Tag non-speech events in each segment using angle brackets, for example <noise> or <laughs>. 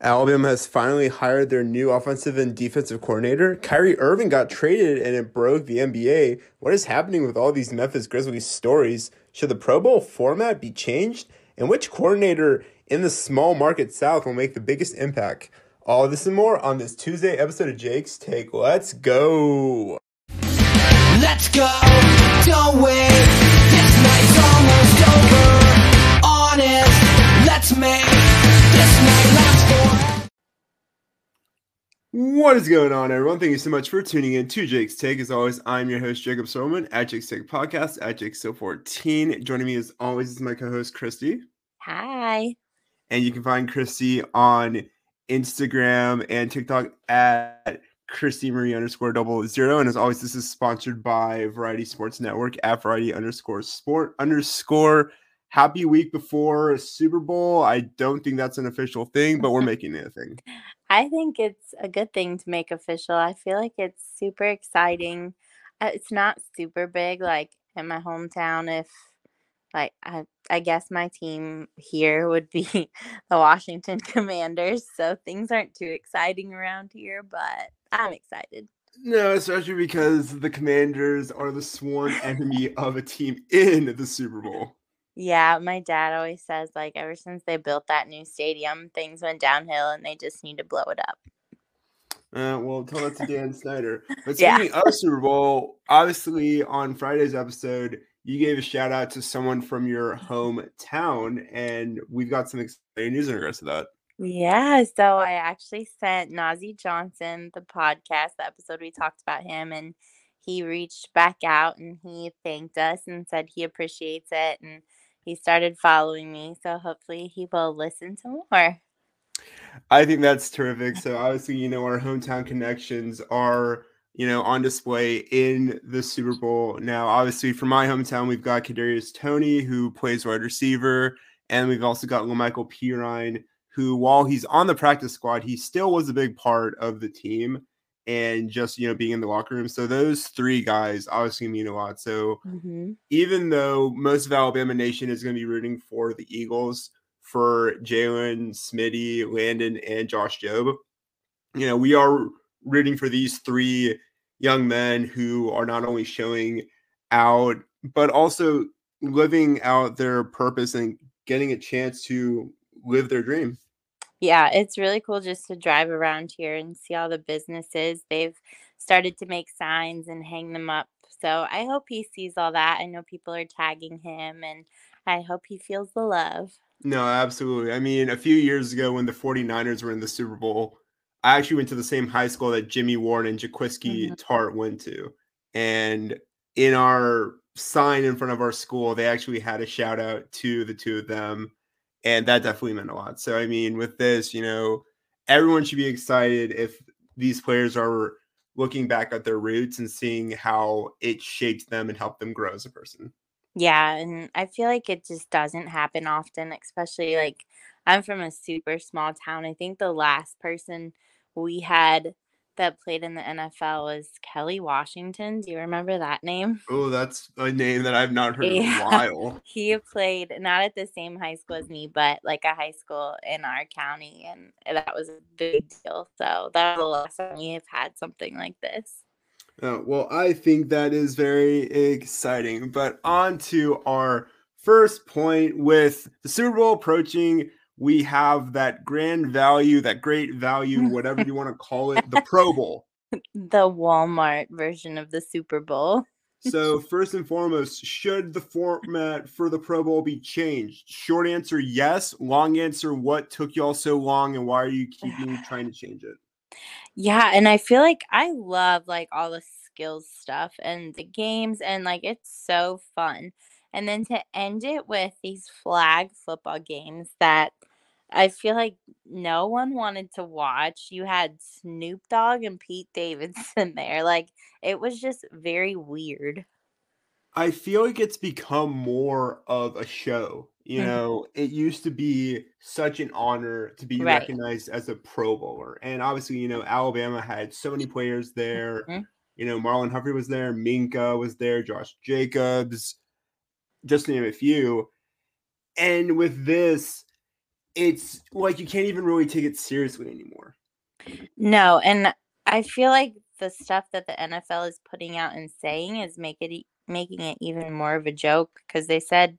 Alabama has finally hired their new offensive and defensive coordinator. Kyrie Irving got traded and it broke the NBA. What is happening with all these Memphis Grizzlies stories? Should the Pro Bowl format be changed? And which coordinator in the small market South will make the biggest impact? All this and more on this Tuesday episode of Jake's Take. Let's go. Let's go, don't wait. This night's almost over. Honest, let's make What is going on, everyone? Thank you so much for tuning in to Jake's Take. As always, I'm your host, Jacob Sorman at Jake's Take Podcast at Jake So 14. Joining me as always is my co-host Christy. Hi. And you can find Christy on Instagram and TikTok at Christy Marie underscore double zero. And as always, this is sponsored by Variety Sports Network at Variety underscore sport underscore. Happy week before Super Bowl. I don't think that's an official thing, but we're <laughs> making it a thing. I think it's a good thing to make official. I feel like it's super exciting. Uh, It's not super big like in my hometown if like I, I guess my team here would be <laughs> the Washington <laughs> Commanders, so things aren't too exciting around here, but I'm excited. No, especially because the Commanders are the sworn enemy of a team in the Super Bowl. Yeah, my dad always says like ever since they built that new stadium, things went downhill and they just need to blow it up. Uh, well, tell that to Dan Snyder. But <laughs> Yeah. speaking of Super Bowl, obviously on Friday's episode, you gave a shout out to someone from your hometown, and we've got some exciting news in regards to that. Yeah, so I actually sent Nazeeh Johnson the podcast, the episode we talked about him, and he reached back out and he thanked us and said he appreciates it and he started following me. So hopefully he will listen to more. I think that's terrific. So obviously, you know, our hometown connections are, you know, on display in the Super Bowl. Now, obviously, for my hometown, we've got Kadarius Toney, who plays wide receiver, and we've also got Michael Pirine, who, while he's on the practice squad, he still was a big part of the team and just you know being in the locker room. So those three guys obviously mean a lot. So Mm-hmm. even though most of Alabama Nation is going to be rooting for the Eagles for Jalen, Smitty, Landon, and Josh Jobe, you know, we are rooting for these three young men who are not only showing out, but also living out their purpose and getting a chance to live their dream. Yeah, it's really cool just to drive around here and see all the businesses. They've started to make signs and hang them up. So I hope he sees all that. I know people are tagging him and I hope he feels the love. No, absolutely. I mean, a few years ago when the 49ers were in the Super Bowl, I actually went to the same high school that Jimmie Ward and Jaquiski Mhm. Tartt went to. And in our sign in front of our school, they actually had a shout out to the two of them. And that definitely meant a lot. So, I mean, with this, you know, everyone should be excited if these players are looking back at their roots and seeing how it shaped them and helped them grow as a person. Yeah, and I feel like it just doesn't happen often, especially like I'm from a super small town. I think the last person we had that played in the NFL was Kelly Washington. Do you remember that name? Oh, that's a name that I've not <laughs> heard in a while. He played not at the same high school as me, but like a high school in our county, and that was a big deal. So that was the last time we have had something like this. Uh, well, I think that is very exciting. But on to our first point with the Super Bowl approaching, we have that grand value, that great value, <laughs> whatever you want to call it, the Pro Bowl. The Walmart version of the Super Bowl. So, first and foremost, should the format for the Pro Bowl be changed? Short answer, yes. Long answer, what took y'all so long and why are you keeping <sighs> trying to change it? Yeah, and I feel like I love like all the skills stuff and the games and like it's so fun. And then to end it with these flag football games that I feel like no one wanted to watch. You had Snoop Dogg and Pete Davidson <laughs> there. Like it was just very weird. I feel like it's become more of a show. You Mhm. know, it used to be such an honor to be Right. recognized as a Pro Bowler. And obviously, you know, Alabama had so many players there. Mhm. You know, Marlon Humphrey was there, Minkah was there, Josh Jacobs, just to name a few. And with this, it's like you can't even really take it seriously anymore. No, and I feel like the stuff that the NFL is putting out and saying is make it making it even more of a joke because they said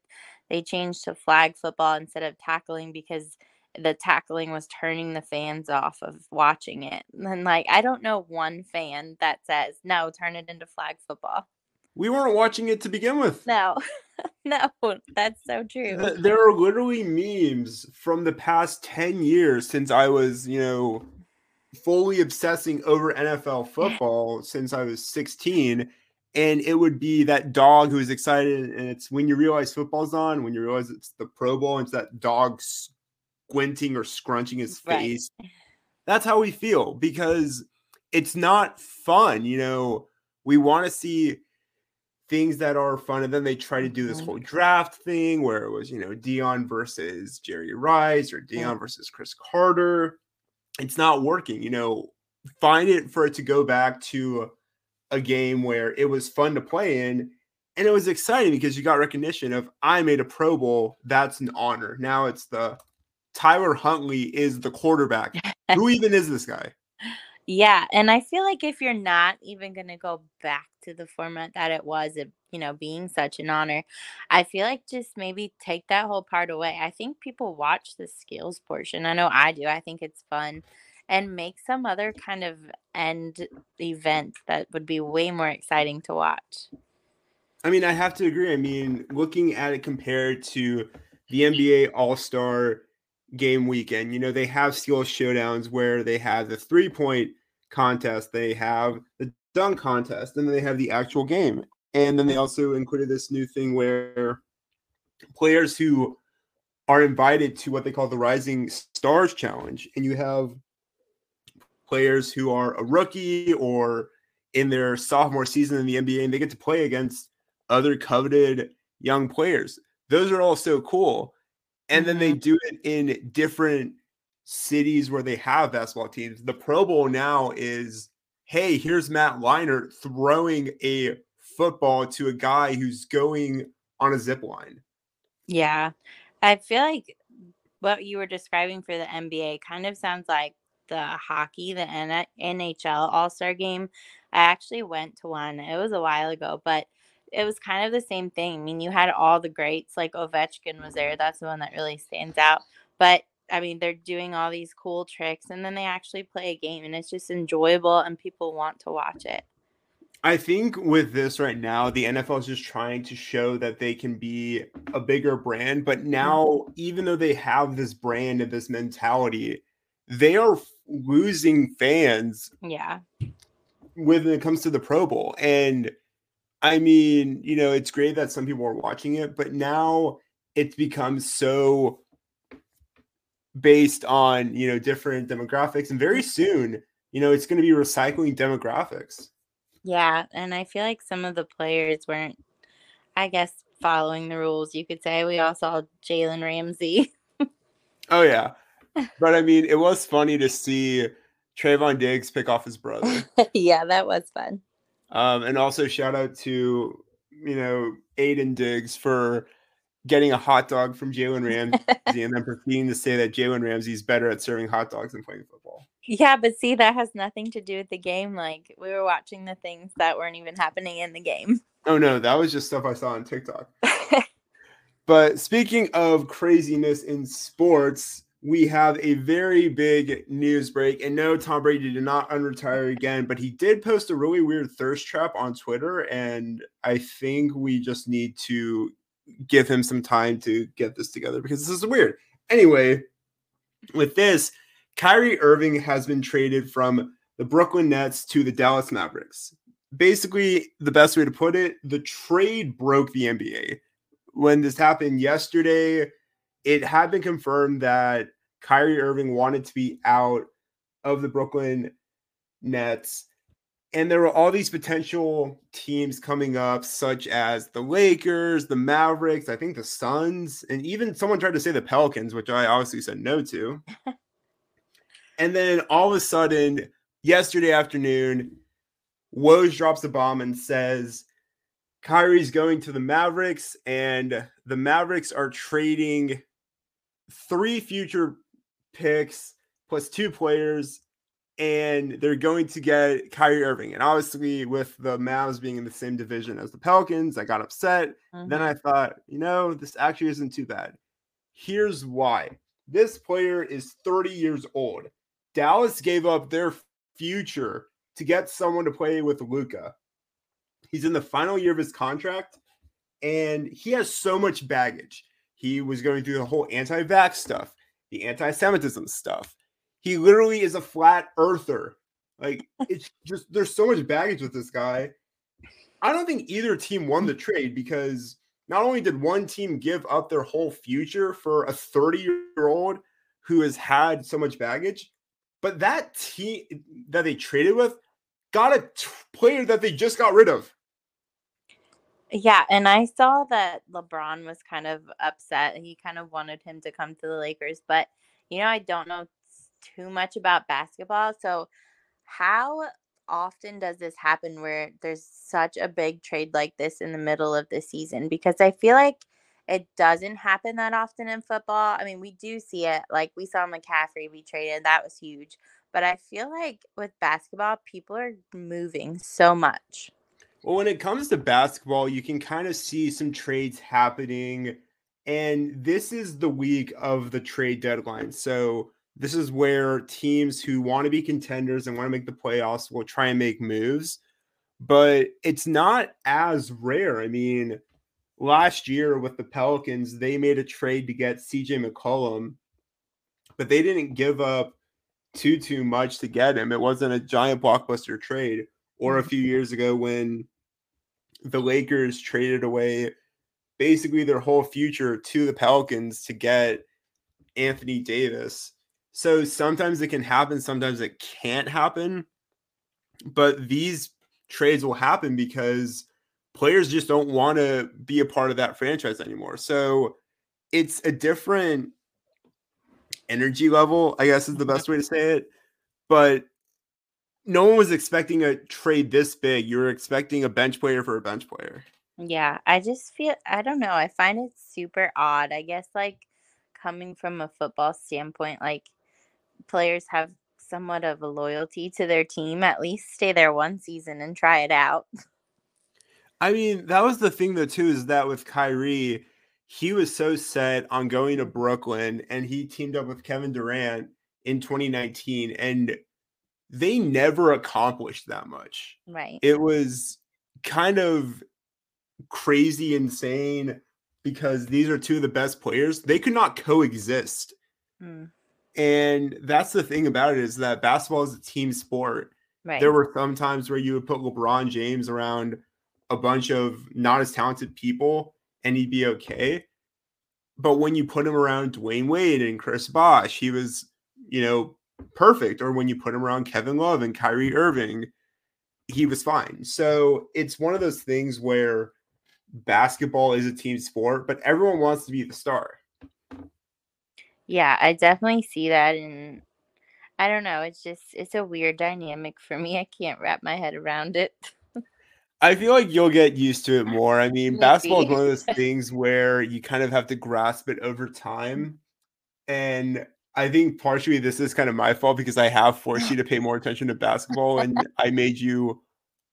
they changed to flag football instead of tackling because the tackling was turning the fans off of watching it. And like I don't know one fan that says no, turn it into flag football. We weren't watching it to begin with. No, <laughs> no, that's so true. There are literally memes from the past 10 years since I was, you know, fully obsessing over NFL football since I was 16. And it would be that dog who is excited. And it's when you realize football's on, when you realize it's the Pro Bowl, and it's that dog squinting or scrunching his Right. face. That's how we feel because it's not fun. You know, we want to see things that are fun. And then they try to do this Mhm. whole draft thing where it was, you know, Deion versus Jerry Rice or Deion versus Cris Carter. It's not working. You know, find it for it to go back to a game where it was fun to play in and it was exciting because you got recognition of I made a Pro Bowl. That's an honor. Now it's the Tyler Huntley is the quarterback. <laughs> Who even is this guy? Yeah, and I feel like if you're not even going to go back to the format that it was, it, you know, being such an honor, I feel like just maybe take that whole part away. I think people watch the skills portion. I know I do. I think it's fun and make some other kind of end event that would be way more exciting to watch. I mean, I have to agree. I mean, looking at it compared to the NBA All Star game weekend, you know, they have skill showdowns where they have the three point contest, they have the dunk contest, and then they have the actual game. And then they also included this new thing where players who are invited to what they call the Rising Stars Challenge, and you have players who are a rookie or in their sophomore season in the NBA, and they get to play against other coveted young players. Those are all so cool. And then they mm-hmm. do it in different cities where they have basketball teams. The Pro Bowl now is hey, here's Matt Leinart throwing a football to a guy who's going on a zip line. Yeah. I feel like what you were describing for the NBA kind of sounds like the hockey, the NHL All Star game. I actually went to one, it was a while ago, but it was kind of the same thing. I mean, you had all the greats, like Ovechkin was there. That's the one that really stands out. But I mean, they're doing all these cool tricks and then they actually play a game and it's just enjoyable and people want to watch it. I think with this right now, the NFL is just trying to show that they can be a bigger brand. But mm-hmm. now, even though they have this brand and this mentality, they are losing fans Yeah. when it comes to the Pro Bowl. And I mean, you know, it's great that some people are watching it, but now it's become so based on, you know, different demographics. And very mm. soon, you know, it's going to be recycling demographics. Yeah, and I feel like some of the players weren't, I guess, following the rules. You could say we all saw Jalen Ramsey. Oh yeah, <laughs> but I mean, it was funny to see Trevon Diggs pick off his brother, <laughs> yeah, that was fun. Um, and also shout out to you know Aiden Diggs for getting a hot dog from Jalen Ramsey <laughs> and then proceeding to say that Jalen Ramsey's better at serving hot dogs than playing football. Yeah, but see, that has nothing to do with the game. Like we were watching the things that weren't even happening in the game. Oh no, that was just stuff I saw on TikTok. <laughs> But speaking of craziness in sports, we have a very big news break. And no, Tom Brady did not unretire again, but he did post a really weird thirst trap on Twitter. And I think we just need to give him some time to get this together because this is weird. Anyway, with this, Kyrie Irving has been traded from the Brooklyn Nets to the Dallas Mavericks. Basically, the best way to put it, the trade broke the NBA when this happened yesterday, it had been confirmed that Kyrie Irving wanted to be out of the Brooklyn Nets. And there were all these potential teams coming up, such as the Lakers, the Mavericks, I think the Suns, and even someone tried to say the Pelicans, which I obviously said no to. <laughs> and then all of a sudden, yesterday afternoon, Woj drops a bomb and says, Kyrie's going to the Mavericks, and the Mavericks are trading three future picks plus two players, and they're going to get Kyrie Irving. And obviously, with the Mavs being in the same division as the Pelicans, I got upset. Mm-hmm. Then I thought, you know, this actually isn't too bad. Here's why this player is 30 years old. Dallas gave up their future to get someone to play with Luka. He's in the final year of his contract and he has so much baggage. He was going through the whole anti vax stuff, the anti Semitism stuff. He literally is a flat earther. Like, <laughs> it's just, there's so much baggage with this guy. I don't think either team won the trade because not only did one team give up their whole future for a 30 year old who has had so much baggage, but that team that they traded with got a t- player that they just got rid of. Yeah, and I saw that LeBron was kind of upset. He kind of wanted him to come to the Lakers, but you know, I don't know too much about basketball. So, how often does this happen where there's such a big trade like this in the middle of the season? Because I feel like it doesn't happen that often in football. I mean, we do see it. Like we saw McCaffrey be traded, that was huge. But I feel like with basketball, people are moving so much. Well, when it comes to basketball, you can kind of see some trades happening. And this is the week of the trade deadline. So, this is where teams who want to be contenders and want to make the playoffs will try and make moves. But it's not as rare. I mean, last year with the Pelicans, they made a trade to get CJ McCollum, but they didn't give up too too much to get him. It wasn't a giant blockbuster trade. Or a mm-hmm. few years ago when the Lakers traded away basically their whole future to the Pelicans to get Anthony Davis. So sometimes it can happen, sometimes it can't happen. But these trades will happen because players just don't want to be a part of that franchise anymore. So it's a different energy level, I guess is the best way to say it. But no one was expecting a trade this big. You were expecting a bench player for a bench player. Yeah, I just feel I don't know. I find it super odd. I guess like coming from a football standpoint, like players have somewhat of a loyalty to their team. At least stay there one season and try it out. <laughs> I mean, that was the thing though too is that with Kyrie, he was so set on going to Brooklyn and he teamed up with Kevin Durant in 2019 and they never accomplished that much. Right. It was kind of crazy insane because these are two of the best players. They could not coexist. Mm, And that's the thing about it is that basketball is a team sport. right. There were some times where you would put LeBron James around a bunch of not as talented people and he'd be okay. But when you put him around Dwyane Wade and Chris Bosh, he was, you know, perfect. Or when you put him around Kevin Love and Kyrie Irving, he was fine. So it's one of those things where basketball is a team sport, but everyone wants to be the star. Yeah, I definitely see that and I don't know, it's just it's a weird dynamic for me. I can't wrap my head around it. I feel like you'll get used to it more. I mean, <laughs> basketball is one of those things where you kind of have to grasp it over time. And I think partially this is kind of my fault because I have forced you to pay more attention to basketball and <laughs> I made you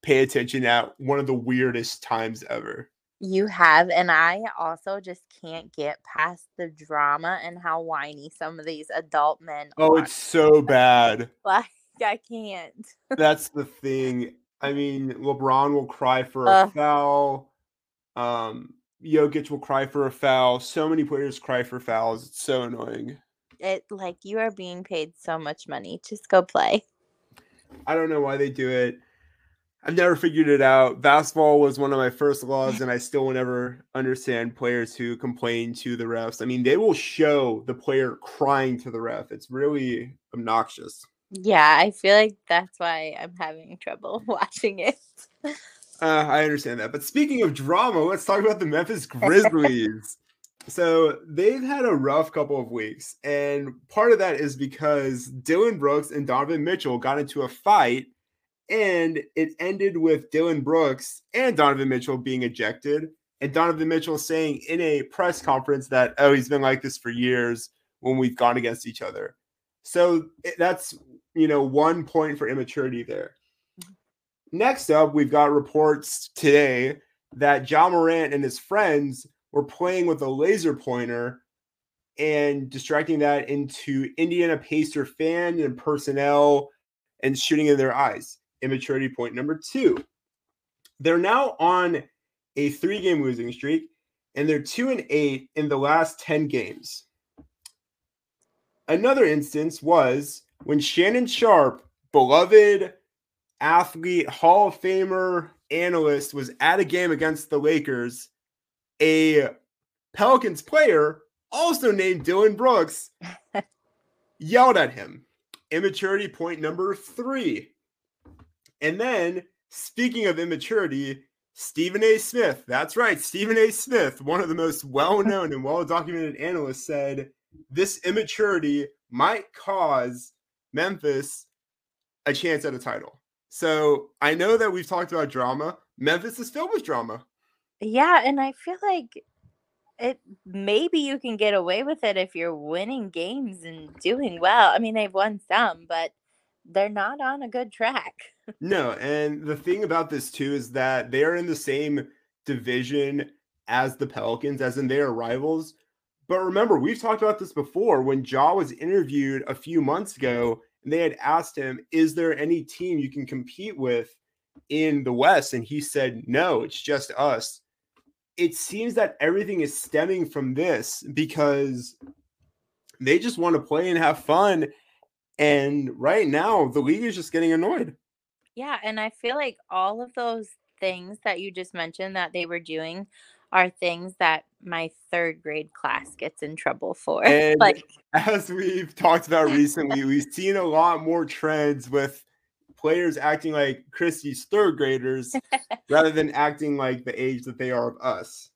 pay attention at one of the weirdest times ever. You have, and I also just can't get past the drama and how whiny some of these adult men Oh, are. it's so <laughs> bad. Like I can't. That's the thing. I mean, LeBron will cry for a Ugh. foul. Um, Jokic will cry for a foul. So many players cry for fouls. It's so annoying. It like you are being paid so much money. Just go play. I don't know why they do it. I've never figured it out. Basketball was one of my first laws, and I still will never understand players who complain to the refs. I mean, they will show the player crying to the ref. It's really obnoxious. Yeah, I feel like that's why I'm having trouble <laughs> watching it. Uh, I understand that. But speaking of drama, let's talk about the Memphis <laughs> Grizzlies. So they've had a rough couple of weeks, and part of that is because Dillon Brooks and Donovan Mitchell got into a fight, and it ended with Dillon Brooks and Donovan Mitchell being ejected, and Donovan Mitchell saying in a press conference that, oh, he's been like this for years, when we've gone against each other. So that's you know one point for immaturity there. Mm-hmm. Next up, we've got reports today that Ja Morant and his friends were playing with a laser pointer and distracting that into Indiana Pacer fan and personnel and shooting in their eyes. Immaturity point number two. They're now on a three game losing streak and they're two and eight in the last 10 games. Another instance was when Shannon Sharpe, beloved athlete, Hall of Famer, analyst, was at a game against the Lakers. A Pelicans player, also named Dillon Brooks, <laughs> yelled at him. Immaturity point number three. And then, speaking of immaturity, Stephen A. Smith, that's right, Stephen A. Smith, one of the most well known and well documented analysts, said this immaturity might cause Memphis a chance at a title. So I know that we've talked about drama. Memphis is filled with drama. Yeah, and I feel like it maybe you can get away with it if you're winning games and doing well. I mean, they've won some, but they're not on a good track. <laughs> No, and the thing about this too is that they are in the same division as the Pelicans, as in they are rivals. But remember, we've talked about this before when Ja was interviewed a few months ago, and they had asked him, Is there any team you can compete with in the West? And he said, No, it's just us. It seems that everything is stemming from this because they just want to play and have fun. And right now, the league is just getting annoyed. Yeah, and I feel like all of those things that you just mentioned that they were doing are things that my third grade class gets in trouble for. <laughs> And like, as we've talked about <laughs> recently, we've seen a lot more trends with players acting like Christie's third graders <laughs> rather than acting like the age that they are of us.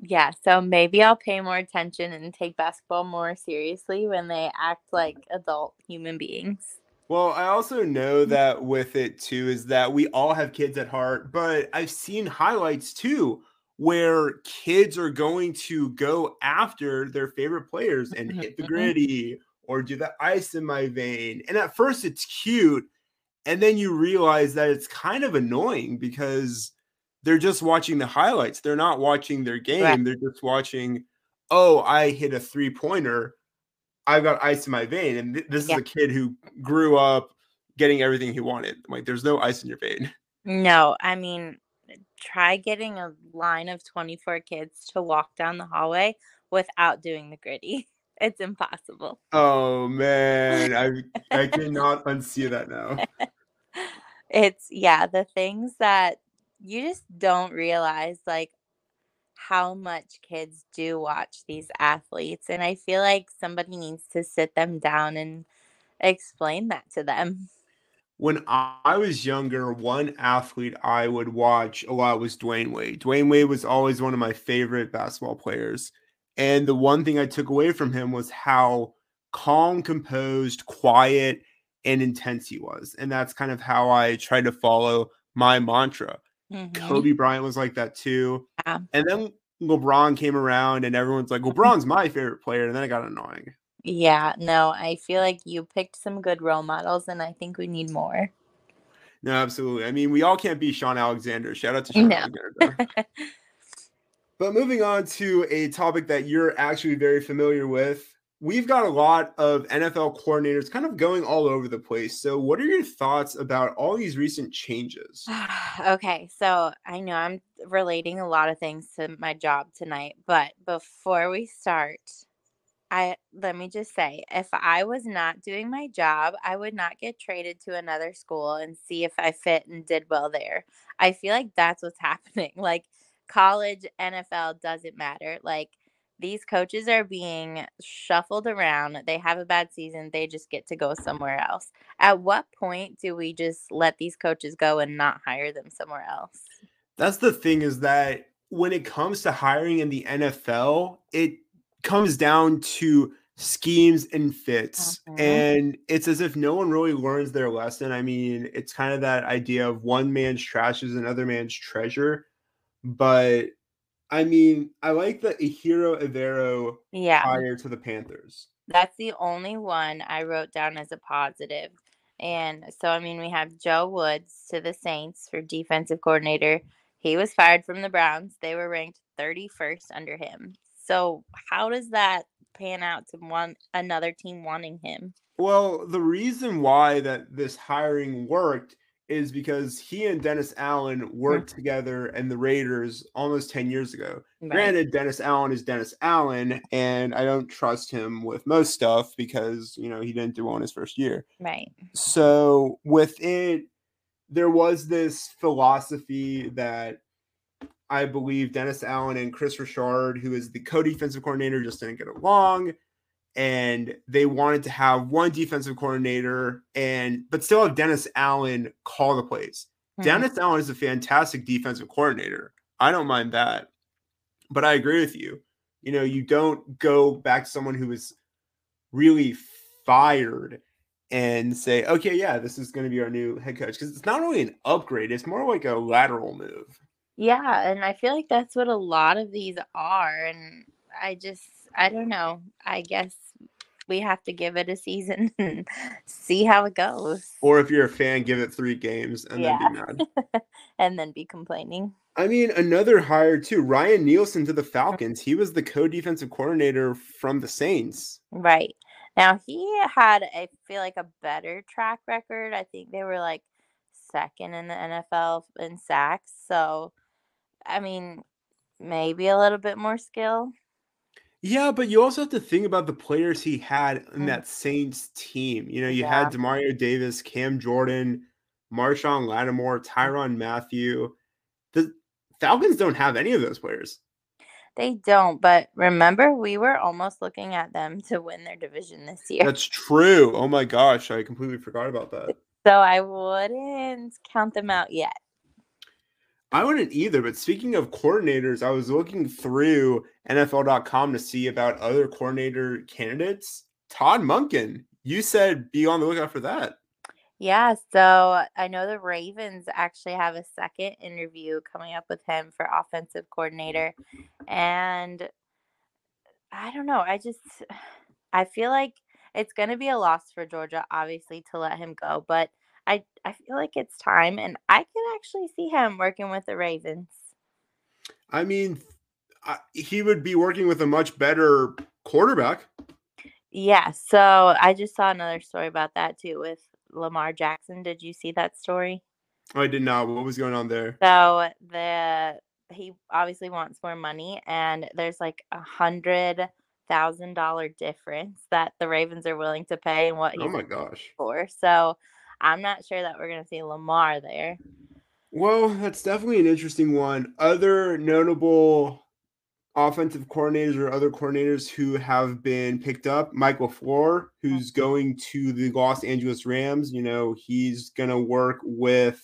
yeah, so maybe I'll pay more attention and take basketball more seriously when they act like adult human beings. Well, I also know that with it too is that we all have kids at heart, but I've seen highlights too where kids are going to go after their favorite players and hit the Mhm. gritty or do the ice in my vein. And at first it's cute. And then you realize that it's kind of annoying because they're just watching the highlights. They're not watching their game. Right. They're just watching, oh, I hit a three pointer. I've got ice in my vein. And th- this Yeah. is a kid who grew up getting everything he wanted. Like, there's no ice in your vein. No, I mean, try getting a line of 24 kids to walk down the hallway without doing the gritty. It's impossible. Oh man, I <laughs> I cannot unsee that now. <laughs> It's, yeah, the things that you just don't realize, like, how much kids do watch these athletes. And I feel like somebody needs to sit them down and explain that to them. When I was younger, one athlete I would watch oh, a lot was Dwyane Wade. Dwyane Wade was always one of my favorite basketball players. And the one thing I took away from him was how calm, composed, quiet, and intense he was. And that's kind of how I tried to follow my mantra. Mhm. Kobe Bryant was like that too. Yeah. And then LeBron came around and everyone's like, LeBron's my favorite player. And then it got annoying. Yeah, no, I feel like you picked some good role models, and I think we need more. No, absolutely. I mean, we all can't be Shaun Alexander. Shout out to <laughs> Shaun No. Alexander. <laughs> but moving on to a topic that you're actually very familiar with. We've got a lot of NFL coordinators kind of going all over the place. So, what are your thoughts about all these recent changes? <sighs> okay, so I know I'm relating a lot of things to my job tonight, but before we start, I let me just say, if I was not doing my job, I would not get traded to another school and see if I fit and did well there. I feel like that's what's <laughs> happening. Like college, NFL doesn't matter. Like these coaches are being shuffled around. They have a bad season, they just get to go somewhere else. At what point do we just let these coaches go and not hire them somewhere else? That's the thing is that when it comes to hiring in the NFL, it comes down to schemes and fits. Mhm. And it's as if no one really learns their lesson. I mean, it's kind of that idea of one man's trash is another man's treasure. But I mean, I like the Ejiro Evero Yeah. hire to the Panthers. That's the only one I wrote down as a positive. And so, I mean, we have Joe Woods to the Saints for defensive coordinator. He was fired from the Browns. They were ranked 31st under him. So, how does that pan out to one another team wanting him? Well, the reason why that this hiring worked is because he and Dennis Allen worked mm-hmm. together and the Raiders almost 10 years ago. Right. Granted, Dennis Allen is Dennis Allen, and I don't trust him with most stuff because, you know, he didn't do well in his first year. Right. So with it, there was this philosophy that I believe Dennis Allen and Kris Richard, who is the co-defensive coordinator, just didn't get along and they wanted to have one defensive coordinator and but still have Dennis Allen call the plays. Mm-hmm. Dennis Allen is a fantastic defensive coordinator. I don't mind that. But I agree with you. You know, you don't go back to someone who was really fired and say, okay, yeah, this is going to be our new head coach. Because it's not really an upgrade, it's more like a lateral move. Yeah. And I feel like that's what a lot of these are. And I just, I don't know. I guess we have to give it a season <laughs> and see how it goes. Or if you're a fan, give it three games and yeah. then be mad. <laughs> and then be complaining. I mean, another hire too, Ryan Nielsen to the mm-hmm. Falcons. He was the co-defensive coordinator from the Saints. Right. Now he had, I feel like, a better track record. I think they were like second in the NFL in sacks. So, I mean, maybe a little bit more skill. Yeah, but you also have to think about the players he had in mm. that Saints team. You know, you yeah. had Demario Davis, Cam Jordan, Marshon Lattimore, mm. Mathieu. The Falcons don't have any of those players. They don't, but remember, we were almost looking at them to win their division this year. That's true. Oh my gosh, I completely forgot about that. So I wouldn't count them out yet. I wouldn't either. But speaking of coordinators, I was looking through NFL.com to see about other coordinator candidates. Todd Monken, you said be on the lookout for that. Yeah, so I know the Ravens actually have a second interview coming up with him for offensive coordinator. And I don't know. I just, <sighs> I feel like it's going to be a loss for Georgia, obviously, to let him go. But I I feel like it's time, and I can actually see him working with the Ravens. I mean, I, he would be working with a much better quarterback. Yeah. So I just saw another story about that too with Lamar Jackson. Did you see that story? I did not. What was going on there? So the he obviously wants more money, and there's like a hundred thousand dollar difference that the Ravens are willing to pay and what oh my gosh for. So I'm not sure that we're going to see Lamar there. Well, that's definitely an interesting one. Other notable offensive coordinators or other coordinators who have been picked up, Mike LaFleur, who's going to the Los Angeles Rams. You know, he's going to work with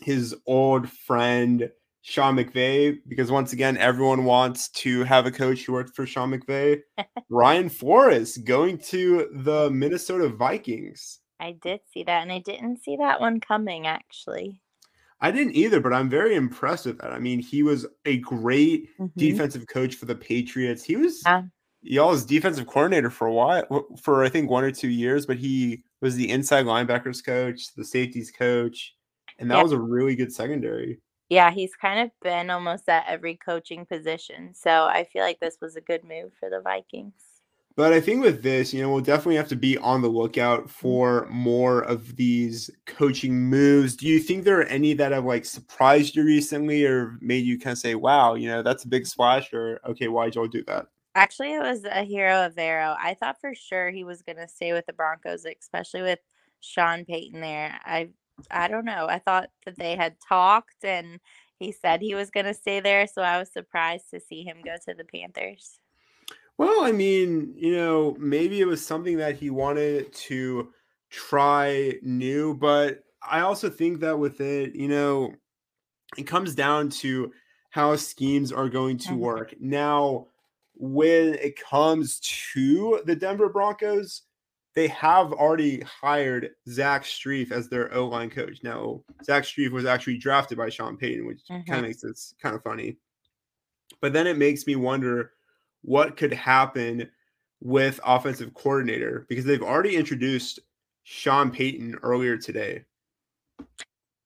his old friend Sean McVay because once again, everyone wants to have a coach who worked for Sean McVay. <laughs> Brian Flores going to the Minnesota Vikings. I did see that, and I didn't see that one coming actually. I didn't either, but I'm very impressed with that. I mean, he was a great mm-hmm. defensive coach for the Patriots. He was yeah. y'all's defensive coordinator for a while, for I think one or two years, but he was the inside linebackers coach, the safeties coach, and that yeah. was a really good secondary. Yeah, he's kind of been almost at every coaching position. So I feel like this was a good move for the Vikings. But I think with this, you know, we'll definitely have to be on the lookout for more of these coaching moves. Do you think there are any that have like surprised you recently or made you kind of say, wow, you know, that's a big splash or okay, why'd y'all do that? Actually, it was Ejiro Evero. I thought for sure he was going to stay with the Broncos, especially with Sean Payton there. I I don't know. I thought that they had talked and he said he was going to stay there, so I was surprised to see him go to the Panthers. Well, I mean, you know, maybe it was something that he wanted to try new, but I also think that with it, you know, it comes down to how schemes are going to mm-hmm. work. Now, when it comes to the Denver Broncos, they have already hired Zach Strief as their O line coach. Now, Zach Strief was actually drafted by Sean Payton, which mm-hmm. kind of makes it kind of funny. But then it makes me wonder what could happen with offensive coordinator because they've already introduced Sean Payton earlier today.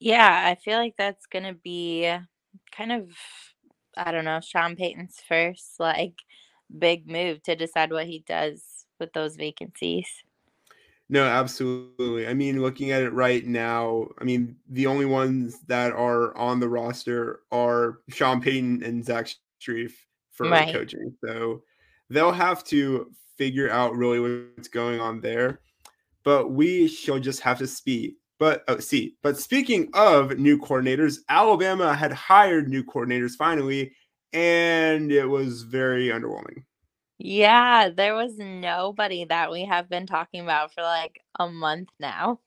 Yeah, I feel like that's gonna be kind of I don't know, Sean Payton's first like big move to decide what he does with those vacancies. No, absolutely. I mean, looking at it right now, I mean, the only ones that are on the roster are Sean Payton and Zach Strief for Right. coaching. So they'll have to figure out really what's going on there. But we shall just have to speak. But oh, see, but speaking of new coordinators, Alabama had hired new coordinators finally, and it was very underwhelming. Yeah, there was nobody that we have been talking about for like a month now.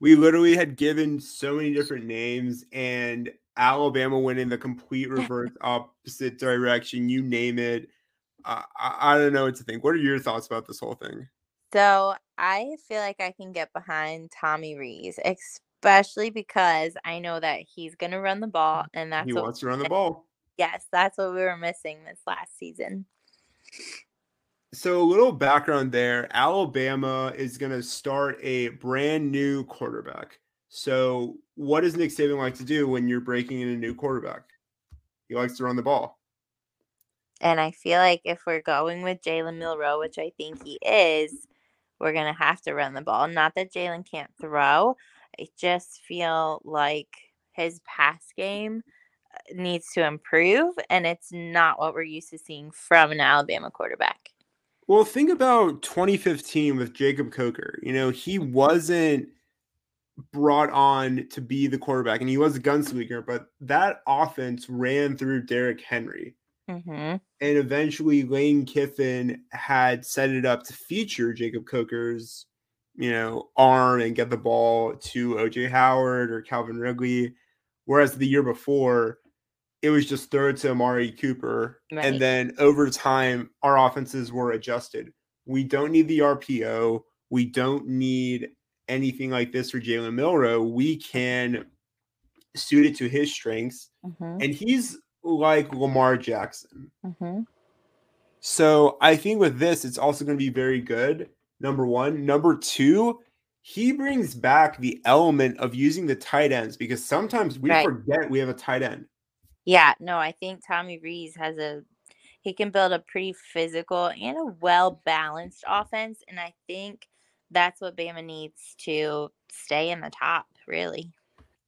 we literally had given so many different names and Alabama went in the complete <laughs> reverse opposite direction. You name it. Uh, I, I don't know what to think. What are your thoughts about this whole thing? So I feel like I can get behind Tommy Rees, especially because I know that he's gonna run the ball, and that's he what wants to run the ball. yes, that's what we were missing this last season. So a little background there. Alabama is going to start a brand new quarterback. So what does Nick Saban like to do when you're breaking in a new quarterback? He likes to run the ball. And I feel like if we're going with Jalen Milroe, which I think he is, we're gonna have to run the ball. Not that Jalen can't throw. I just feel like his pass game uh, needs to improve, and it's not what we're used to seeing from an Alabama quarterback. Well, think about 2015 with Jacob Coker. You know, he wasn't brought on to be the quarterback and he was a gunslinger, but that offense ran through Derrick Henry. Mm-hmm. And eventually Lane Kiffin had set it up to feature Jacob Coker's, you know, arm and get the ball to OJ Howard or Calvin Ridley. Whereas the year before, it was just throw to Amari Cooper. Right. And then over time, our offenses were adjusted. We don't need the RPO. We don't need anything like this for Jalen Milroe. We can suit it to his strengths. Mm-hmm. And he's like Lamar Jackson. Mm-hmm. So I think with this, it's also going to be very good. Number one. Number two, he brings back the element of using the tight ends because sometimes we Right. forget we have a tight end. Yeah, no, I think Tommy Rees has a he can build a pretty physical and a well balanced offense, and I think that's what Bama needs to stay in the top. Really,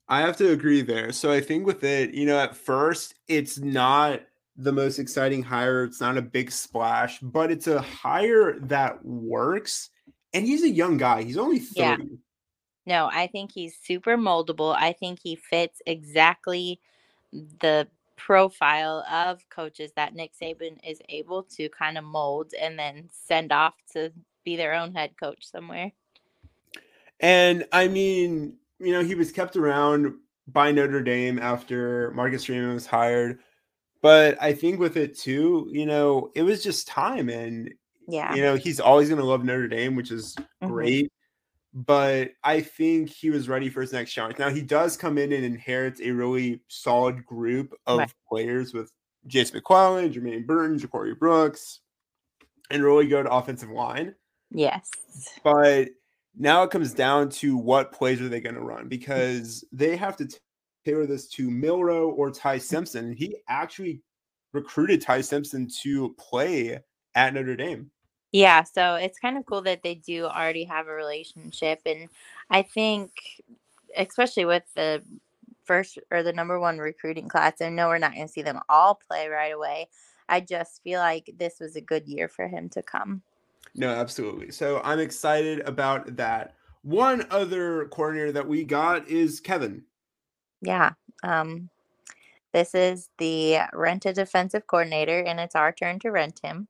I have to agree there. So I think with it, you know, at first, it's not the most exciting hire. It's not a big splash, but it's a hire that works. And he's a young guy. He's only 30. Yeah. no, I think he's super moldable. I think he fits exactly the profile of coaches that Nick Saban is able to kind of mold and then send off to be their own head coach somewhere. And I mean, you know, he was kept around by Notre Dame after Marcus Freeman was hired. But I think with it too, you know, it was just time. And, Yeah. you know, he's always going to love Notre Dame, which is Mhm. great. But I think he was ready for his next challenge. Now, he does come in and inherits a really solid group of Right. players with Jase McClellan, Jermaine Burton, Ja'Corey Brooks, and really good offensive line. Yes. But now it comes down to what plays are they going to run because they have to tailor this to Milroe or Ty Simpson. He actually recruited Ty Simpson to play at Notre Dame. Yeah, so it's kind of cool that they do already have a relationship. And I think, especially with the first or the number one recruiting class, I know we're not going to see them all play right away. I just feel like this was a good year for him to come. No, absolutely. So I'm excited about that. One other coordinator that we got is Kevin. Yeah. Um, this is the rent a defensive coordinator, and it's our turn to rent him.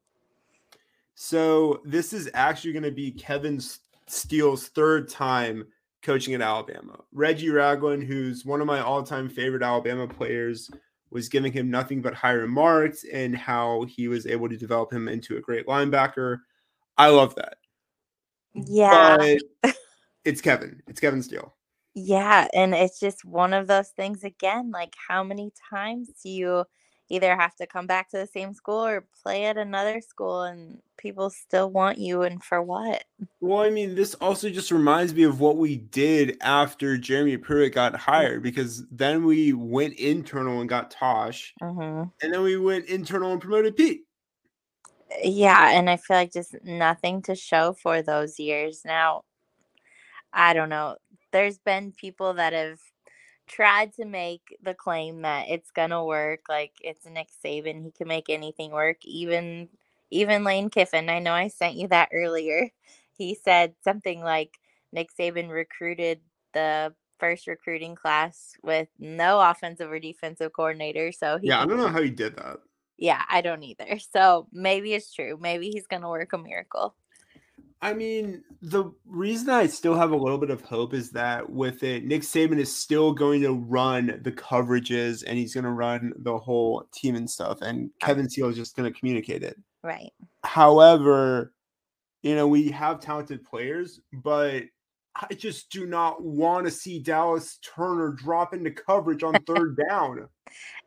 So this is actually going to be Kevin Steele's third time coaching at Alabama. Reggie Ragland, who's one of my all-time favorite Alabama players, was giving him nothing but high remarks and how he was able to develop him into a great linebacker. I love that. Yeah. But it's Kevin. It's Kevin Steele. Yeah, and it's just one of those things again, like how many times do you either have to come back to the same school or play at another school and people still want you and for what? Well, I mean, this also just reminds me of what we did after Jeremy Pruitt got hired because then we went internal and got Tosh, hmm and then we went internal and promoted Pete. Yeah, and I feel like just nothing to show for those years. Now, I don't know. There's been people that have tried to make the claim that it's gonna work. Like it's Nick Saban, he can make anything work. Even even Lane Kiffin. I know I sent you that earlier. <laughs> He said something like Nick Saban recruited the first recruiting class with no offensive or defensive coordinator. So he Yeah, I don't know how he did that. Yeah, I don't either. So maybe it's true. Maybe he's gonna work a miracle. I mean, the reason I still have a little bit of hope is that with it, Nick Saban is still going to run the coverages and he's going to run the whole team and stuff, and Kevin Steele is just going to communicate it. Right. However, you know, we have talented players, but I just do not want to see Dallas Turner drop into coverage on <laughs> third down.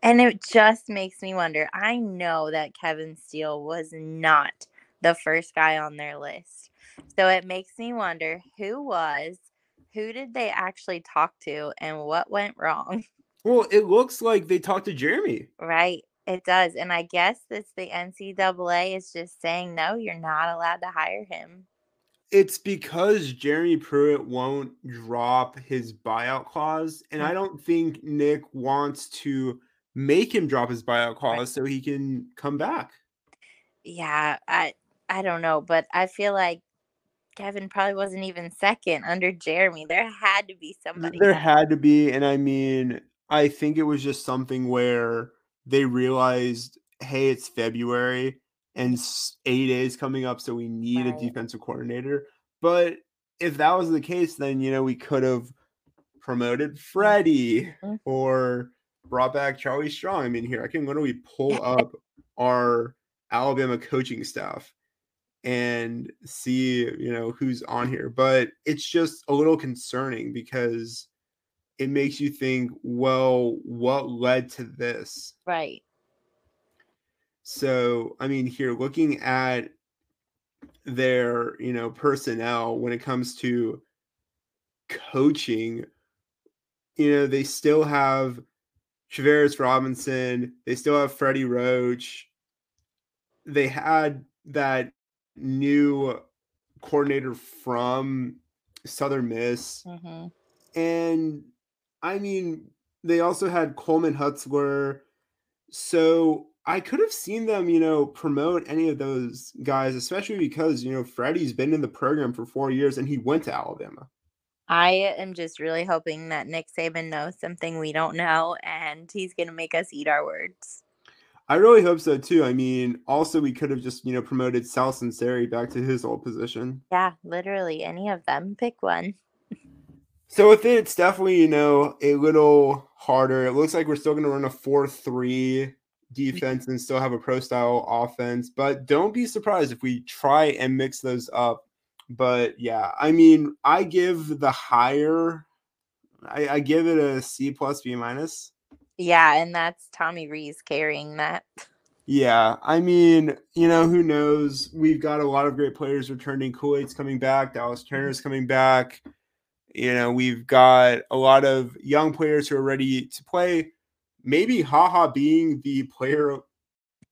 And it just makes me wonder. I know that Kevin Steele was not the first guy on their list. So it makes me wonder who was, who did they actually talk to, and what went wrong? <laughs> Well, it looks like they talked to Jeremy. Right. It does. And I guess it's the NCAA is just saying, no, you're not allowed to hire him. It's because Jeremy Pruitt won't drop his buyout clause, and I mm. don't think Nick wants to make him drop his buyout clause so he can come back. Yeah, I I don't know, but I feel like Kevin probably wasn't even second under Jeremy. There had to be somebody. There had to be, and I mean, I think it was just something where they realized, hey, it's February and eight days coming up, so we need Right. a defensive coordinator. But if that was the case, then you know we could have promoted Freddie Mhm. or brought back Charlie Strong. I mean, here I can literally pull <laughs> up our Alabama coaching staff and see you know who's on here but it's just a little concerning because it makes you think well what led to this right. So i mean here looking at their you know personnel when it comes to coaching you know they still have Travaris Robinson they still have Freddie Roach. They had that new coordinator from Southern Miss. Hmm and I mean, they also had Coleman Hutzler. So I could have seen them, you know, promote any of those guys, especially because, you know, Freddie's been in the program for four years and he went to Alabama. I am just really hoping that Nick Saban knows something we don't know and he's going to make us eat our words. I really hope so too. I mean, also we could have just, you know, promoted Sal Sunseri back to his old position. Yeah, literally any of them. Pick one. So with it, it's definitely, you know, a little harder. It looks like we're still going to run a 4-3 defense and still have a pro style offense, but don't be surprised if we try and mix those up. But yeah, I mean, I give the higher I, I give it a C plus B minus. Yeah, and that's Tommy Rees carrying that. Yeah, I mean, you know, who knows? We've got a lot of great players returning. Kool-Aid's coming back. Dallas Turner's coming back. You know, we've got a lot of young players who are ready to play. Maybe Haha being the player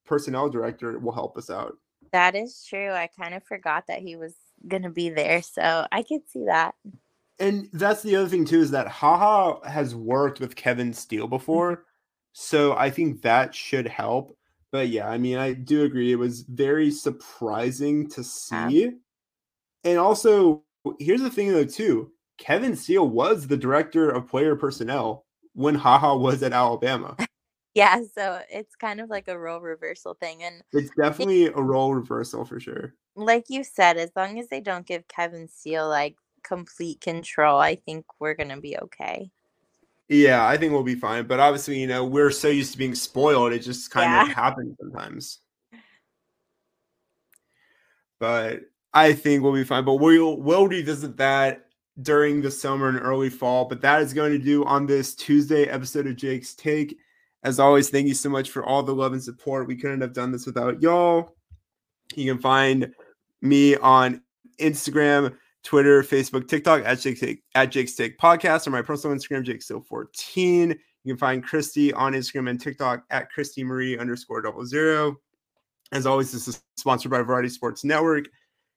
personnel director will help us out. That is true. I kind of forgot that he was going to be there. So I could see that. And that's the other thing too is that Haha has worked with Kevin Steele mm-hmm. before, so I think that should help. But yeah, I mean, I do agree. It was very surprising to see, and also here's the thing though too. Kevin Steele was the director of player personnel when Haha was at Alabama. <laughs> Yeah, so it's kind of like a role reversal thing. And It's definitely a role reversal for sure. like you said, as long as they don't give Kevin Steele like complete control, I think we're going to be okay. Yeah, I think we'll be fine. But obviously, you know, we're so used to being spoiled, it just kind Yeah. of happens sometimes. But I think we'll be fine. But we'll we'll revisit that during the summer and early fall. But that is going to do on this Tuesday episode of Jake's Take. As always, thank you so much for all the love and support. We couldn't have done this without y'all. You can find me on Instagram, Twitter, Facebook, TikTok at Jake's Take, at Jake's Take Podcast, or my personal Instagram, Jake Still 14. You can find Christy on Instagram and TikTok at Christy Marie underscore double zero. As always, this is sponsored by Variety Sports Network,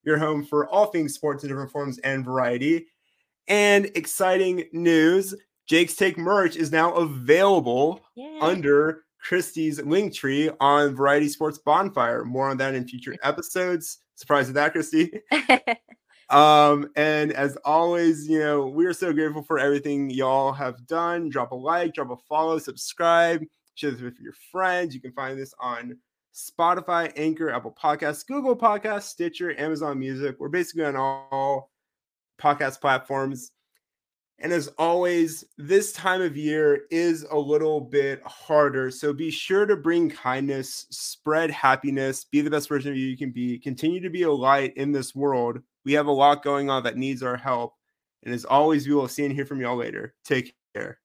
your home for all things sports in different forms and variety. And exciting news Jake's Take merch is now available Yeah. under Christy's link tree on Variety Sports Bonfire. More on that in future episodes. Surprised at that, Christy. <laughs> Um, and as always, you know, we are so grateful for everything y'all have done. Drop a like, drop a follow, subscribe, share this with your friends. You can find this on Spotify, Anchor, Apple Podcasts, Google Podcasts, Stitcher, Amazon Music. We're basically on all podcast platforms. And as always, this time of year is a little bit harder. So be sure to bring kindness, spread happiness, be the best version of you you can be, continue to be a light in this world. We have a lot going on that needs our help. And as always, we will see and hear from y'all later. Take care.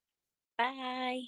Bye.